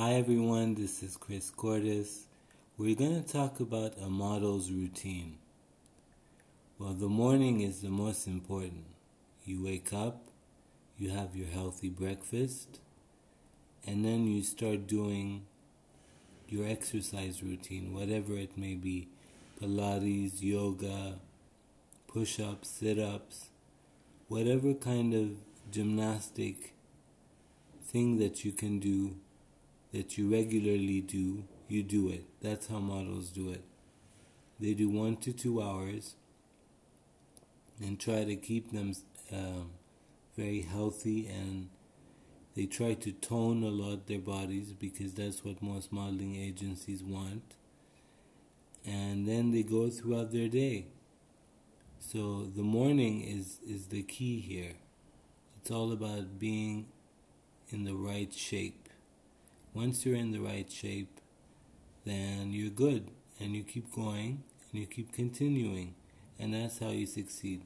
Hi everyone, this is Chris Cordes. We're going to talk about a model's routine. Well, the morning is the most important. You wake up, you have your healthy breakfast, and then you start doing your exercise routine, whatever it may be Pilates, yoga, push ups, sit ups, whatever kind of gymnastic thing that you can do that you regularly do, you do it. That's how models do it. They do one to two hours and try to keep them um, very healthy and they try to tone a lot their bodies because that's what most modeling agencies want. And then they go throughout their day. So the morning is, is the key here. It's all about being in the right shape. Once you're in the right shape, then you're good and you keep going and you keep continuing. And that's how you succeed.